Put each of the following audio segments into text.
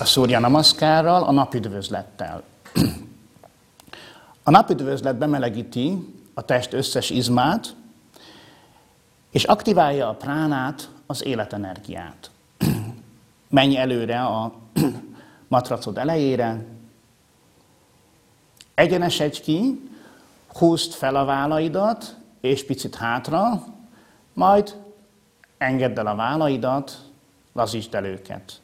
a Surya Namaszkárral, a napüdvözlettel. A napüdvözlet bemelegíti a test összes izmát, és aktiválja a pránát, az életenergiát. Menj előre a matracod elejére, egyenesedj ki, húzd fel a vállaidat, és picit hátra, majd engedd el a vállaidat, lazítsd el őket.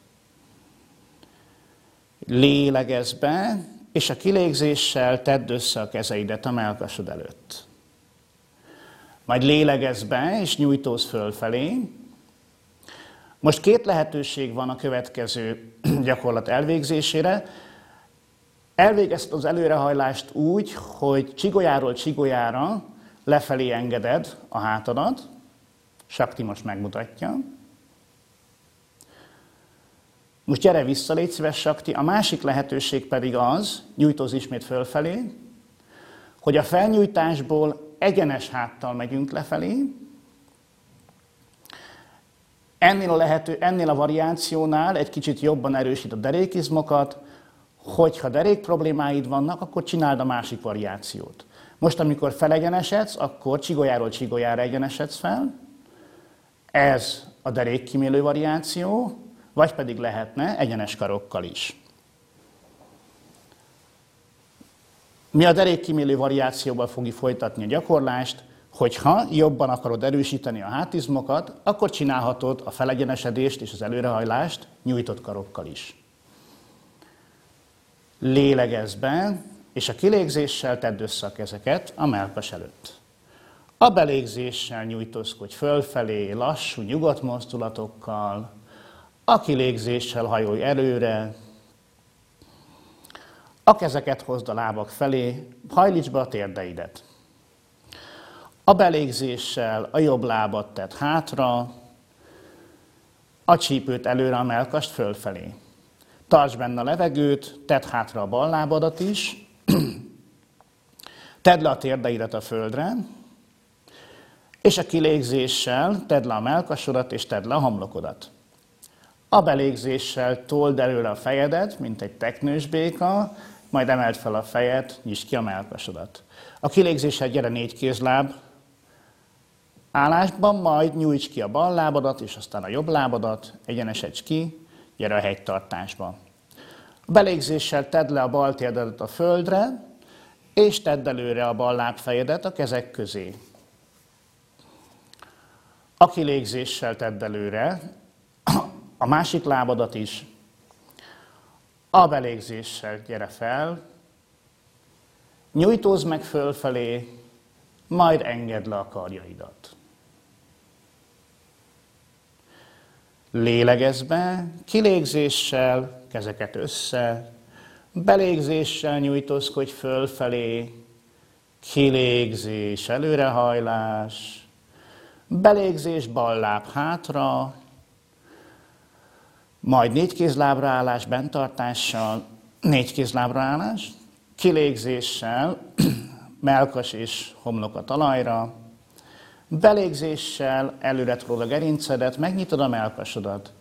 Lélegezz be, és a kilégzéssel tedd össze a kezeidet a melkasod előtt. Majd lélegezz be, és nyújtóz fölfelé. Most két lehetőség van a következő gyakorlat elvégzésére. Elvégezd az előrehajlást úgy, hogy csigolyáról csigolyára lefelé engeded a hátadat. Sakti most megmutatja. Most gyere vissza, légy szíves, Sakti. A másik lehetőség pedig az, nyújtóz ismét fölfelé, hogy a felnyújtásból egyenes háttal megyünk lefelé. Ennél a, lehető, ennél a variációnál egy kicsit jobban erősít a derékizmokat, hogyha derék problémáid vannak, akkor csináld a másik variációt. Most, amikor felegyenesedsz, akkor csigolyáról csigolyára egyenesedsz fel. Ez a derék kimélő variáció, vagy pedig lehetne egyenes karokkal is. Mi a derékkimélő variációval fogjuk folytatni a gyakorlást, hogyha jobban akarod erősíteni a hátizmokat, akkor csinálhatod a felegyenesedést és az előrehajlást nyújtott karokkal is. Lélegezz be, és a kilégzéssel tedd össze a kezeket a melkas előtt. A belégzéssel nyújtózkodj fölfelé, lassú, nyugodt mozdulatokkal, a kilégzéssel hajolj előre, a kezeket hozd a lábak felé, hajlíts be a térdeidet. A belégzéssel a jobb lábat tett hátra, a csípőt előre, a melkast fölfelé. Tartsd benne a levegőt, tedd hátra a bal lábadat is, tedd le a térdeidet a földre, és a kilégzéssel tedd le a melkasodat, és tedd le a homlokodat. A belégzéssel told előre a fejedet, mint egy teknős béka, majd emeld fel a fejed, nyisd ki a melkasodat. A kilégzéssel gyere négy kézláb állásban, majd nyújts ki a bal lábadat, és aztán a jobb lábadat, egyenesedj ki, gyere a hegytartásba. A belégzéssel tedd le a bal térdedet a földre, és tedd előre a bal lábfejedet a kezek közé. A kilégzéssel tedd előre a másik lábadat is, a belégzéssel gyere fel, nyújtózz meg fölfelé, majd engedd le a karjaidat. Lélegezz be, kilégzéssel, kezeket össze, belégzéssel nyújtózkodj fölfelé, kilégzés, előrehajlás, belégzés, bal láb hátra, majd négy kézlábra állás bentartással, négy kézlábra állás, kilégzéssel, melkas és homlok a talajra, belégzéssel előre a gerincedet, megnyitod a melkasodat,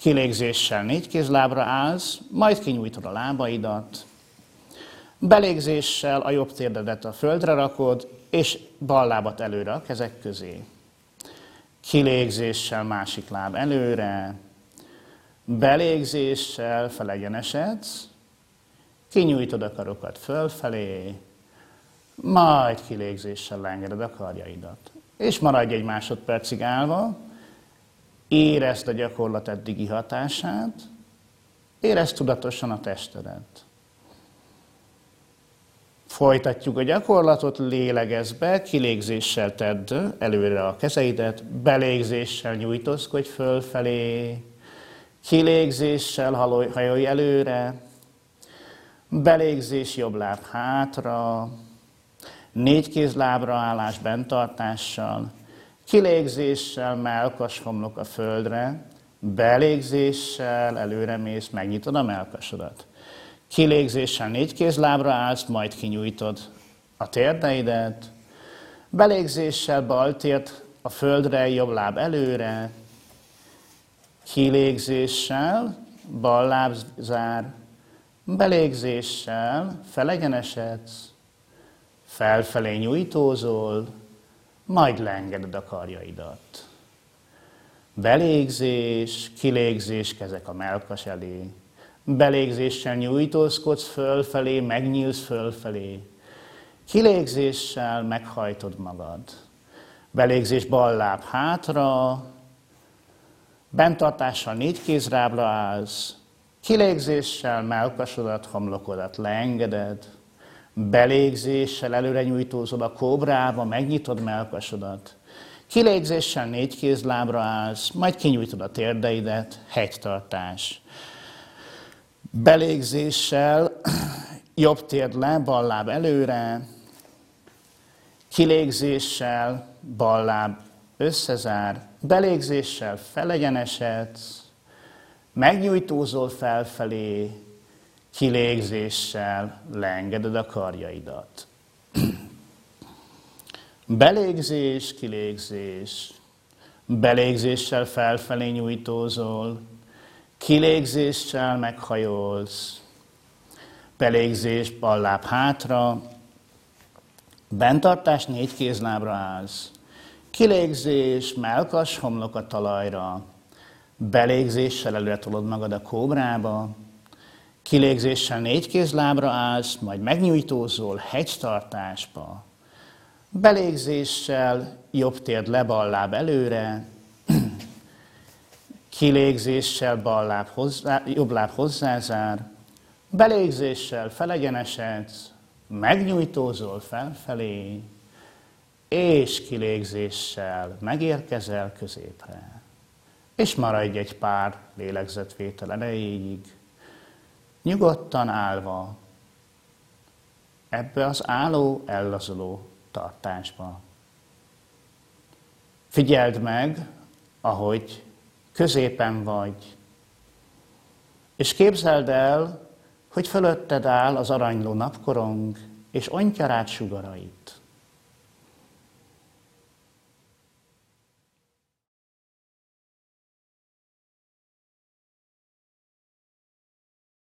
kilégzéssel négy kézlábra állsz, majd kinyújtod a lábaidat, belégzéssel a jobb térdedet a földre rakod, és bal lábat előre a kezek közé. Kilégzéssel másik láb előre, belégzéssel felegyenesedsz, kinyújtod a karokat fölfelé, majd kilégzéssel leengeded a karjaidat. És maradj egy másodpercig állva, érezd a gyakorlat eddigi hatását, érezd tudatosan a testedet. Folytatjuk a gyakorlatot, lélegezz be, kilégzéssel tedd előre a kezeidet, belégzéssel nyújtózkodj fölfelé, kilégzéssel hajolj előre, belégzés jobb láb hátra, négy kézlábra állás bentartással, kilégzéssel melkas homlok a földre, belégzéssel előre mész, megnyitod a melkasodat. Kilégzéssel négy kézlábra állsz, majd kinyújtod a térdeidet, belégzéssel bal tért a földre, jobb láb előre, kilégzéssel bal láb zár, belégzéssel felegyenesedsz, felfelé nyújtózol, majd leengeded a karjaidat. Belégzés, kilégzés, kezek a melkas elé. Belégzéssel nyújtózkodsz fölfelé, megnyílsz fölfelé. Kilégzéssel meghajtod magad. Belégzés bal láb hátra, bentartással négy kézrábra állsz, kilégzéssel melkasodat, homlokodat leengeded, belégzéssel előre nyújtózod a kóbrába, megnyitod melkasodat, kilégzéssel négy kézlábra állsz, majd kinyújtod a térdeidet, hegytartás. Belégzéssel jobb térd le, bal láb előre, kilégzéssel bal láb összezár, belégzéssel felegyenesedsz, megnyújtózol felfelé, kilégzéssel leengeded a karjaidat. Belégzés, kilégzés, belégzéssel felfelé nyújtózol, kilégzéssel meghajolsz, belégzés, balláb hátra, bentartás négy kézlábra állsz, kilégzés, melkas, homlok a talajra, belégzéssel előre tolod magad a kóbrába, kilégzéssel négy kézlábra állsz, majd megnyújtózol hegytartásba, belégzéssel jobb térd le, bal láb előre, kilégzéssel bal láb hozzá, jobb láb hozzázár, belégzéssel felegyenesedsz, megnyújtózol felfelé, és kilégzéssel megérkezel középre. És maradj egy pár lélegzetvétel erejéig, nyugodtan állva, ebbe az álló, ellazuló tartásba. Figyeld meg, ahogy középen vagy, és képzeld el, hogy fölötted áll az aranyló napkorong, és ontja rád sugarait.